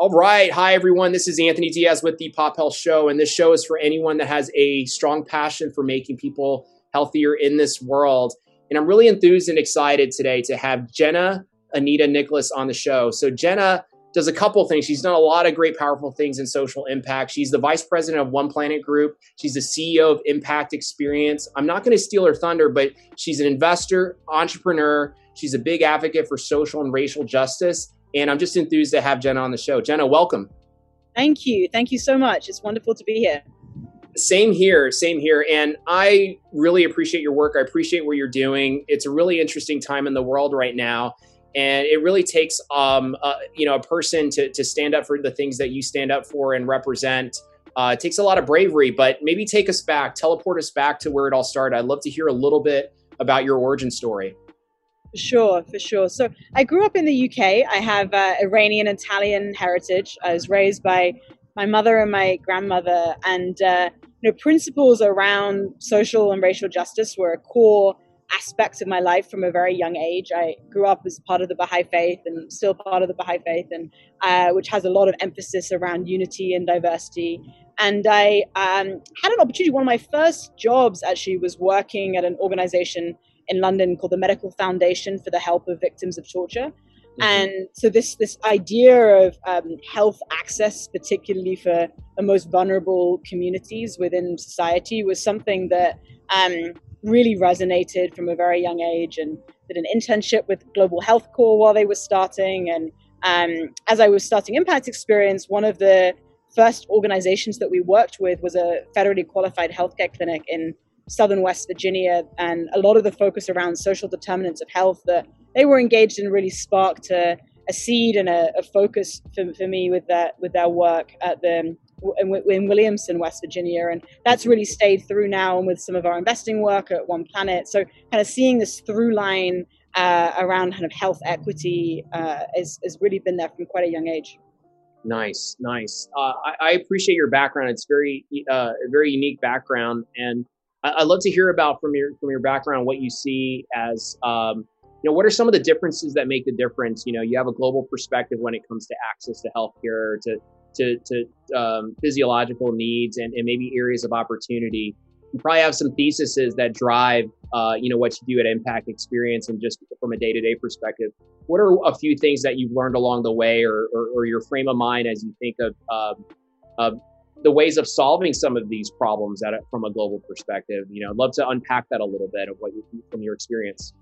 All right. Hi, everyone. This is Anthony Diaz with the Pop Health Show. And this show is for anyone that has a strong passion for making people healthier in this world. And I'm really enthused and excited today to have Jenna Anita Nicholas on the show. So, Jenna does a couple things. She's done a lot of great, powerful things in social impact. She's the vice president of One Planet Group. She's the CEO of Impact Experience. I'm not going to steal her thunder, but she's an investor, entrepreneur. She's a big advocate for social and racial justice. And I'm just enthused to have Jenna on the show. Jenna, welcome. Thank you. Thank you so much. It's wonderful to be here. Same here, same here. And I really appreciate your work. I appreciate what you're doing. It's a really interesting time in the world right now. And it really takes, um, uh, you know, a person to, to stand up for the things that you stand up for and represent. Uh, it takes a lot of bravery, but maybe take us back, teleport us back to where it all started. I'd love to hear a little bit about your origin story. For sure, for sure. So I grew up in the UK. I have uh, Iranian Italian heritage. I was raised by my mother and my grandmother, and uh, you know, principles around social and racial justice were a core aspect of my life from a very young age. I grew up as part of the Baha'i faith and still part of the Baha'i faith, and uh, which has a lot of emphasis around unity and diversity. And I um, had an opportunity. One of my first jobs actually was working at an organization in London called the Medical Foundation for the Help of Victims of Torture. Mm-hmm. And so this this idea of um, health access, particularly for the most vulnerable communities within society, was something that um, really resonated from a very young age. And did an internship with Global Health Corps while they were starting. And um, as I was starting Impact Experience, one of the first organizations that we worked with was a federally qualified healthcare clinic in southern West Virginia, and a lot of the focus around social determinants of health that they were engaged in really sparked a, a seed and a, a, focus for, for me with that with their work at the in, in Williamson, West Virginia, and that's really stayed through now and with some of our investing work at One Planet. So, kind of seeing this through line uh, around kind of health equity uh, has, has really been there from quite a young age. Nice, nice. Uh, I, I, appreciate your background. It's very, uh, a very unique background, and I'd love to hear about from your from your background what you see as um, you know what are some of the differences that make the difference. You know, you have a global perspective when it comes to access to healthcare, to to, to um, physiological needs, and, and maybe areas of opportunity. You probably have some theses that drive uh, you know what you do at Impact Experience, and just from a day to day perspective. What are a few things that you've learned along the way, or, or, or your frame of mind as you think of um, of the ways of solving some of these problems at from a global perspective. You know, I'd love to unpack that a little bit of what you, from your experience.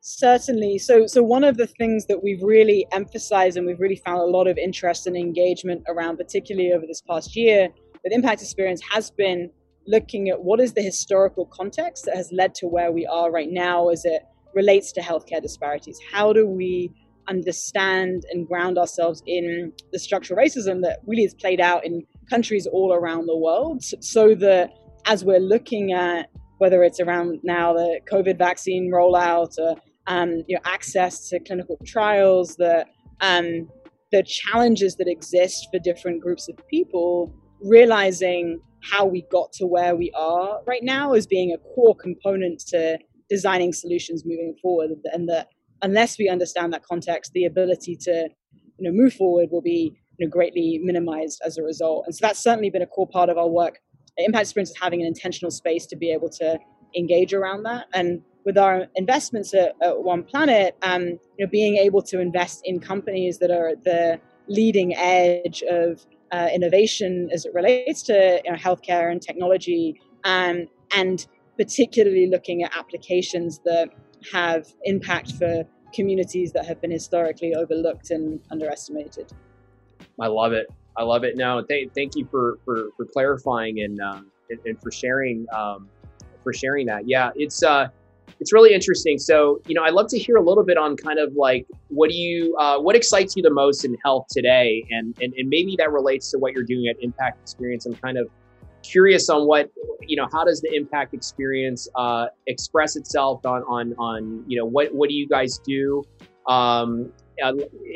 Certainly. So, so one of the things that we've really emphasized and we've really found a lot of interest and engagement around, particularly over this past year, with Impact Experience, has been looking at what is the historical context that has led to where we are right now as it relates to healthcare disparities. How do we understand and ground ourselves in the structural racism that really has played out in countries all around the world so that as we're looking at whether it's around now the COVID vaccine rollout or um, you know, access to clinical trials, the, um, the challenges that exist for different groups of people, realizing how we got to where we are right now as being a core component to designing solutions moving forward. And that unless we understand that context, the ability to you know, move forward will be you know, greatly minimized as a result. And so that's certainly been a core part of our work. Impact Experience is having an intentional space to be able to engage around that. And with our investments at, at One Planet, um, you know, being able to invest in companies that are at the leading edge of uh, innovation as it relates to you know, healthcare and technology, um, and particularly looking at applications that have impact for communities that have been historically overlooked and underestimated. I love it. I love it. Now, th- thank you for, for, for clarifying and, uh, and, and, for sharing, um, for sharing that. Yeah, it's, uh, it's really interesting. So, you know, I'd love to hear a little bit on kind of like, what do you, uh, what excites you the most in health today? And, and, and maybe that relates to what you're doing at Impact Experience. I'm kind of curious on what, you know, how does the Impact Experience, uh, express itself on, on, on, you know, what, what do you guys do? Um,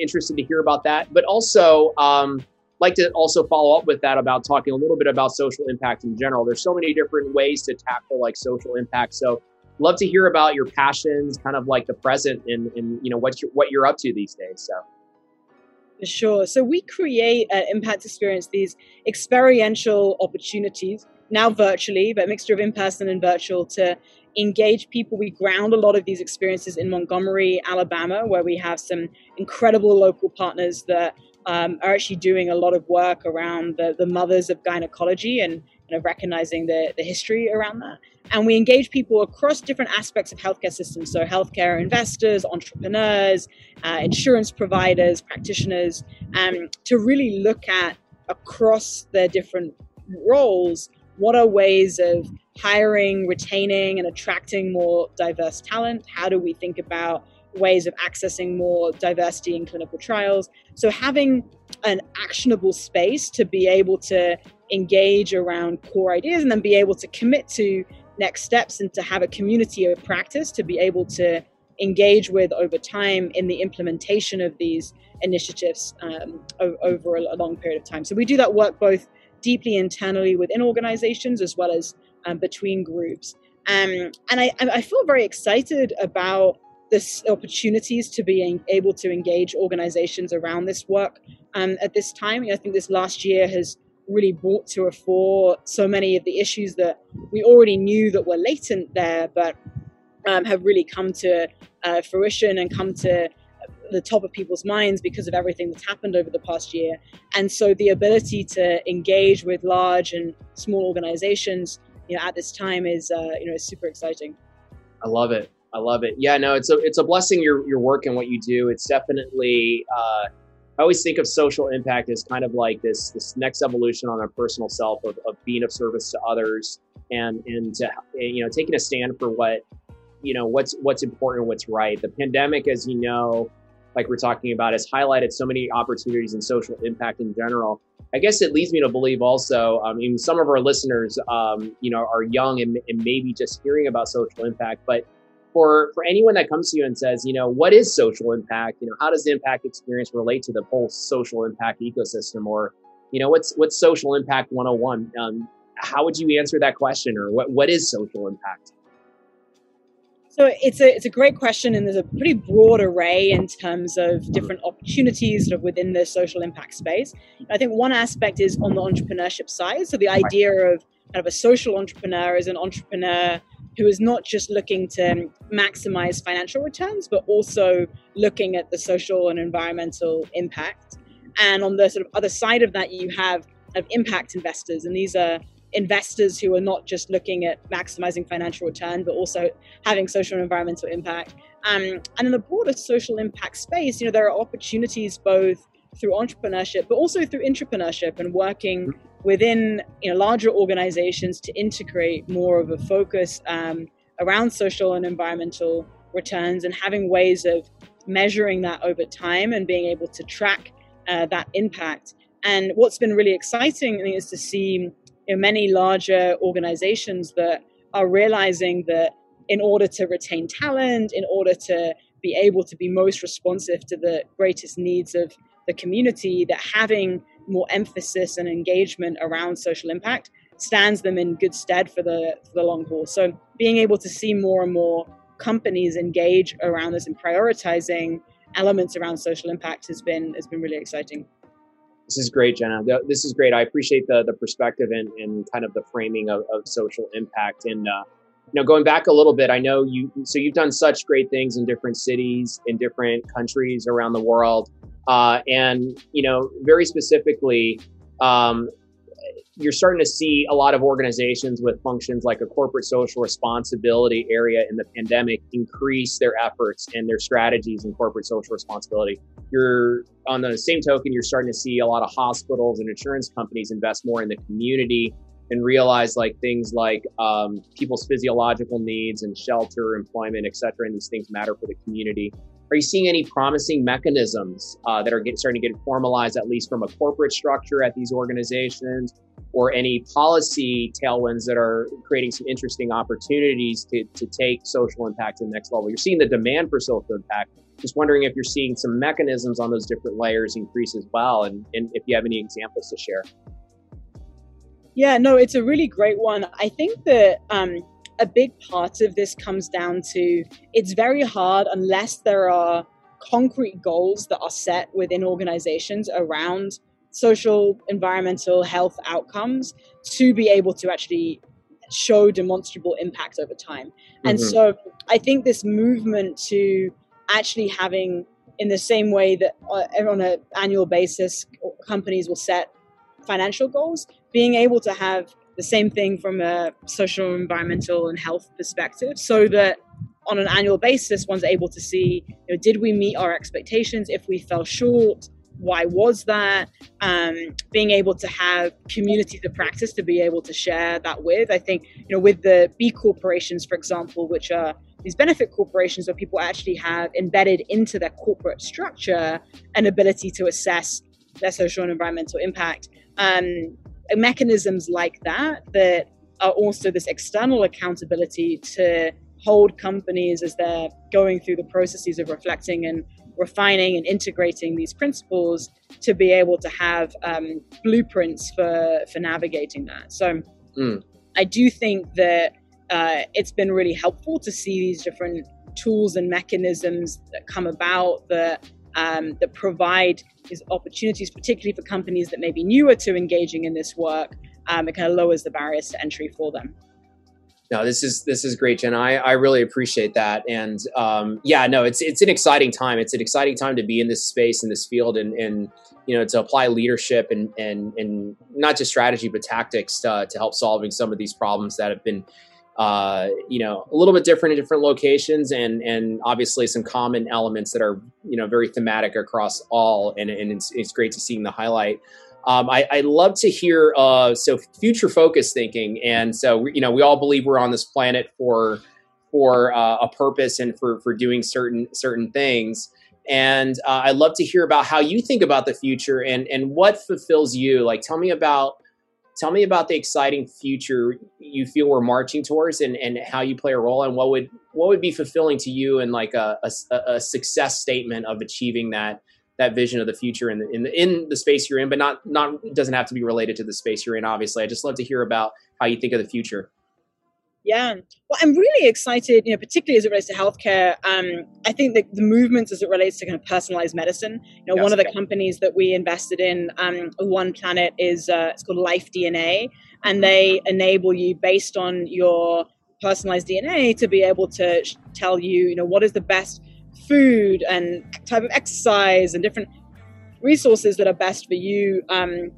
Interested to hear about that. But also, um, like to also follow up with that about talking a little bit about social impact in general. There's so many different ways to tackle like social impact. So, love to hear about your passions, kind of like the present, and, and you know what you're what you're up to these days. So. Sure. So we create uh, impact experience, these experiential opportunities, now virtually, but a mixture of in person and virtual, to engage people. We ground a lot of these experiences in Montgomery, Alabama, where we have some incredible local partners that um, are actually doing a lot of work around the, the mothers of gynecology and kind of recognizing the, the history around that. And we engage people across different aspects of healthcare systems. So, healthcare investors, entrepreneurs, uh, insurance providers, practitioners, um, to really look at across their different roles what are ways of hiring, retaining, and attracting more diverse talent? How do we think about ways of accessing more diversity in clinical trials? So, having an actionable space to be able to engage around core ideas and then be able to commit to next steps and to have a community of practice to be able to engage with over time in the implementation of these initiatives um, over a long period of time. So we do that work both deeply internally within organizations as well as um, between groups. Um, and I, I feel very excited about this opportunities to be able to engage organizations around this work um, at this time. I think this last year has really brought to a fore so many of the issues that we already knew that were latent there, but um, have really come to uh, fruition and come to the top of people's minds because of everything that's happened over the past year. And so the ability to engage with large and small organizations, you know, at this time is, uh, you know, is super exciting. I love it. I love it. Yeah, no, it's a it's a blessing your your work and what you do. It's definitely uh, I always think of social impact as kind of like this this next evolution on our personal self of, of being of service to others and and to, you know taking a stand for what you know what's what's important, what's right. The pandemic, as you know, like we're talking about, has highlighted so many opportunities in social impact in general. I guess it leads me to believe also, I mean, some of our listeners, um, you know, are young and, and maybe just hearing about social impact, but for for anyone that comes to you and says, you know, what is social impact? You know, how does the impact experience relate to the whole social impact ecosystem? Or, you know, what's what's social impact 101? Um, how would you answer that question? Or what what is social impact? So it's a it's a great question, and there's a pretty broad array in terms of mm-hmm. different opportunities sort of within the social impact space. I think one aspect is on the entrepreneurship side. So the idea of kind of a social entrepreneur is an entrepreneur who is not just looking to maximize financial returns, but also looking at the social and environmental impact. And on the sort of other side of that, you have of impact investors, and these are investors who are not just looking at maximizing financial return, but also having social and environmental impact. Um, and in the broader social impact space, you know, there are opportunities both through entrepreneurship, but also through entrepreneurship and working within you know, larger organizations to integrate more of a focus um, around social and environmental returns and having ways of measuring that over time and being able to track uh, that impact. And what's been really exciting is to see you know, many larger organizations that are realizing that in order to retain talent, in order to be able to be most responsive to the greatest needs of the community, that having more emphasis and engagement around social impact stands them in good stead for the for the long haul. So being able to see more and more companies engage around this and prioritizing elements around social impact has been has been really exciting. This is great, Jenna. This is great. I appreciate the the perspective and, and kind of the framing of, of social impact. And uh, you know, going back a little bit, I know you. So you've done such great things in different cities, in different countries around the world. Uh, and you know, very specifically, um, you're starting to see a lot of organizations with functions like a corporate social responsibility area in the pandemic increase their efforts and their strategies in corporate social responsibility. You're on the same token, you're starting to see a lot of hospitals and insurance companies invest more in the community and realize like things like um, people's physiological needs and shelter, employment, etc. And these things matter for the community. Are you seeing any promising mechanisms uh, that are starting to get formalized, at least from a corporate structure at these organizations, or any policy tailwinds that are creating some interesting opportunities to, to take social impact to the next level? You're seeing the demand for social impact. Just wondering if you're seeing some mechanisms on those different layers increase as well, and, and if you have any examples to share. Yeah, no, it's a really great one. I think that um, a big part of this comes down to it's very hard unless there are concrete goals that are set within organizations around social, environmental, health outcomes to be able to actually show demonstrable impact over time. Mm-hmm. And so I think this movement to actually having, in the same way that uh, on an annual basis, companies will set financial goals, being able to have the same thing from a social, environmental, and health perspective so that on an annual basis, one's able to see, you know, did we meet our expectations? If we fell short, why was that? Um, being able to have communities of practice to be able to share that with. I think, you know, with the B corporations, for example, which are these benefit corporations where people actually have embedded into their corporate structure an ability to assess their social and environmental impact. Um, mechanisms like that that are also this external accountability to hold companies as they're going through the processes of reflecting and refining and integrating these principles to be able to have um, blueprints for for navigating that. So mm. I do think that uh, it's been really helpful to see these different tools and mechanisms that come about that um, that provide these opportunities, particularly for companies that may be newer to engaging in this work. Um, it kind of lowers the barriers to entry for them. No, this is this is great, Jen. I, I really appreciate that, and um, yeah, no, it's it's an exciting time. It's an exciting time to be in this space in this field, and and you know to apply leadership and and and not just strategy but tactics to, to help solving some of these problems that have been uh, you know, a little bit different in different locations, and and obviously some common elements that are you know very thematic across all, and, and it's, it's great to seeing the highlight. Um, I, I love to hear uh, so future focus thinking, and so you know we all believe we're on this planet for for uh, a purpose and for for doing certain certain things. And uh, I'd love to hear about how you think about the future and and what fulfills you. Like, tell me about tell me about the exciting future you feel we're marching towards and, and how you play a role and what would what would be fulfilling to you and like a, a, a, success statement of achieving that that vision of the future in the, in the in the space you're in but not not doesn't have to be related to the space you're in obviously. I just love to hear about how you think of the future yeah. Well, I'm really excited, you know, particularly as it relates to healthcare. Um, I think that the movements as it relates to kind of personalized medicine, you know, yes, one of the companies that we invested in, um, One Planet, is uh, it's called Life DNA, and they enable you based on your personalized DNA to be able to tell you, you know, what is the best food and type of exercise and different resources that are best for you. Um,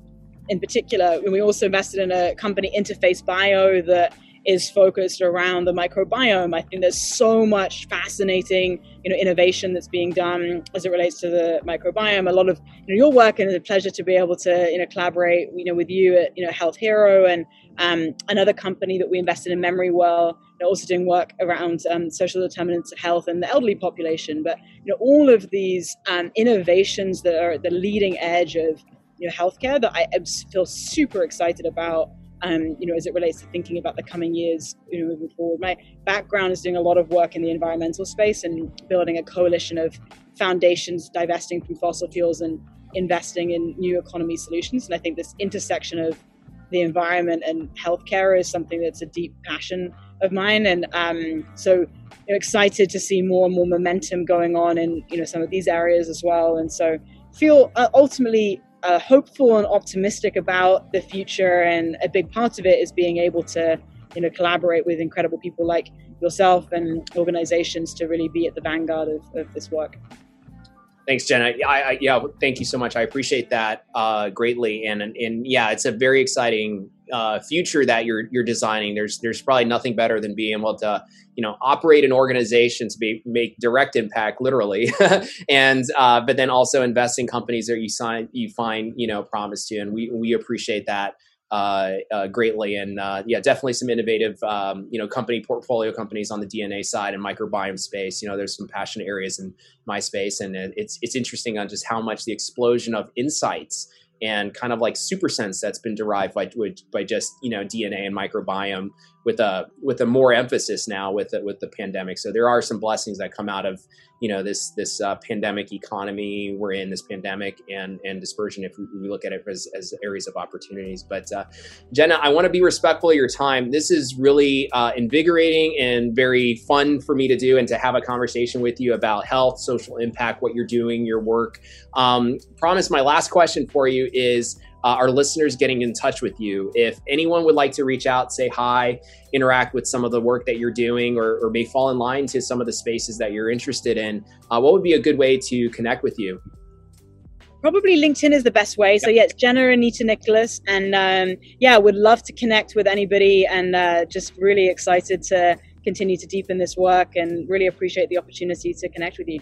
in particular, and we also invested in a company, Interface Bio, that is focused around the microbiome. I think there's so much fascinating, you know, innovation that's being done as it relates to the microbiome. A lot of you know, your work, and it's a pleasure to be able to you know collaborate, you know, with you at you know Health Hero and um, another company that we invested in, MemoryWell, you know, also doing work around um, social determinants of health and the elderly population. But you know, all of these um, innovations that are at the leading edge of you know healthcare that I feel super excited about um, you know, as it relates to thinking about the coming years, you know, moving forward. My background is doing a lot of work in the environmental space and building a coalition of foundations divesting from fossil fuels and investing in new economy solutions. And I think this intersection of the environment and healthcare is something that's a deep passion of mine. And um, so you know, excited to see more and more momentum going on in you know some of these areas as well. And so feel uh, ultimately uh, hopeful and optimistic about the future, and a big part of it is being able to, you know, collaborate with incredible people like yourself and organizations to really be at the vanguard of, of this work. Thanks, Jen. I, I, yeah, thank you so much. I appreciate that uh, greatly, and, and yeah, it's a very exciting uh, future that you're you're designing. There's there's probably nothing better than being able to you know operate an organization to be, make direct impact, literally, and uh, but then also invest in companies that you sign you find you know promise to, and we we appreciate that uh, uh, greatly. And uh, yeah, definitely some innovative, um, you know, company portfolio companies on the DNA side and microbiome space. You know, there's some passionate areas in my space, and it's it's interesting on just how much the explosion of insights and kind of like super sense that's been derived by by just you know DNA and microbiome with a with a more emphasis now with the, with the pandemic. So there are some blessings that come out of you know this this uh, pandemic economy we're in this pandemic and and dispersion if we, look at it as, as, areas of opportunities. But uh, jenna i want to be respectful of your time. This is really uh, invigorating and very fun for me to do and to have a conversation with you about health social impact what you're doing your work. Um, promise my last question for you is uh, our listeners getting in touch with you. If anyone would like to reach out, say hi, interact with some of the work that you're doing, or, or may fall in line to some of the spaces that you're interested in, uh, what would be a good way to connect with you? Probably LinkedIn is the best way. So yeah, it's Jenna Anita Nicholas, and um, yeah, would love to connect with anybody, and uh, just really excited to continue to deepen this work, and really appreciate the opportunity to connect with you.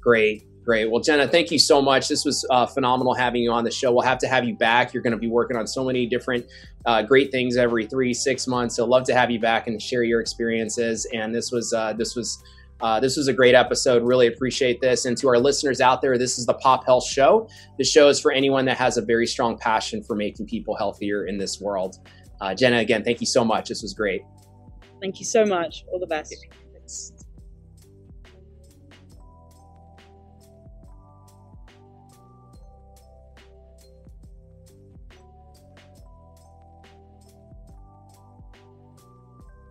Great. Great. Well, Jenna, thank you so much. This was uh, phenomenal having you on the show. We'll have to have you back. You're going to be working on so many different uh, great things every three, six months. So, love to have you back and share your experiences. And this was uh, this was uh, this was a great episode. Really appreciate this. And to our listeners out there, this is the Pop Health Show. The show is for anyone that has a very strong passion for making people healthier in this world. Uh, Jenna, again, thank you so much. This was great. Thank you so much. All the best. Thanks.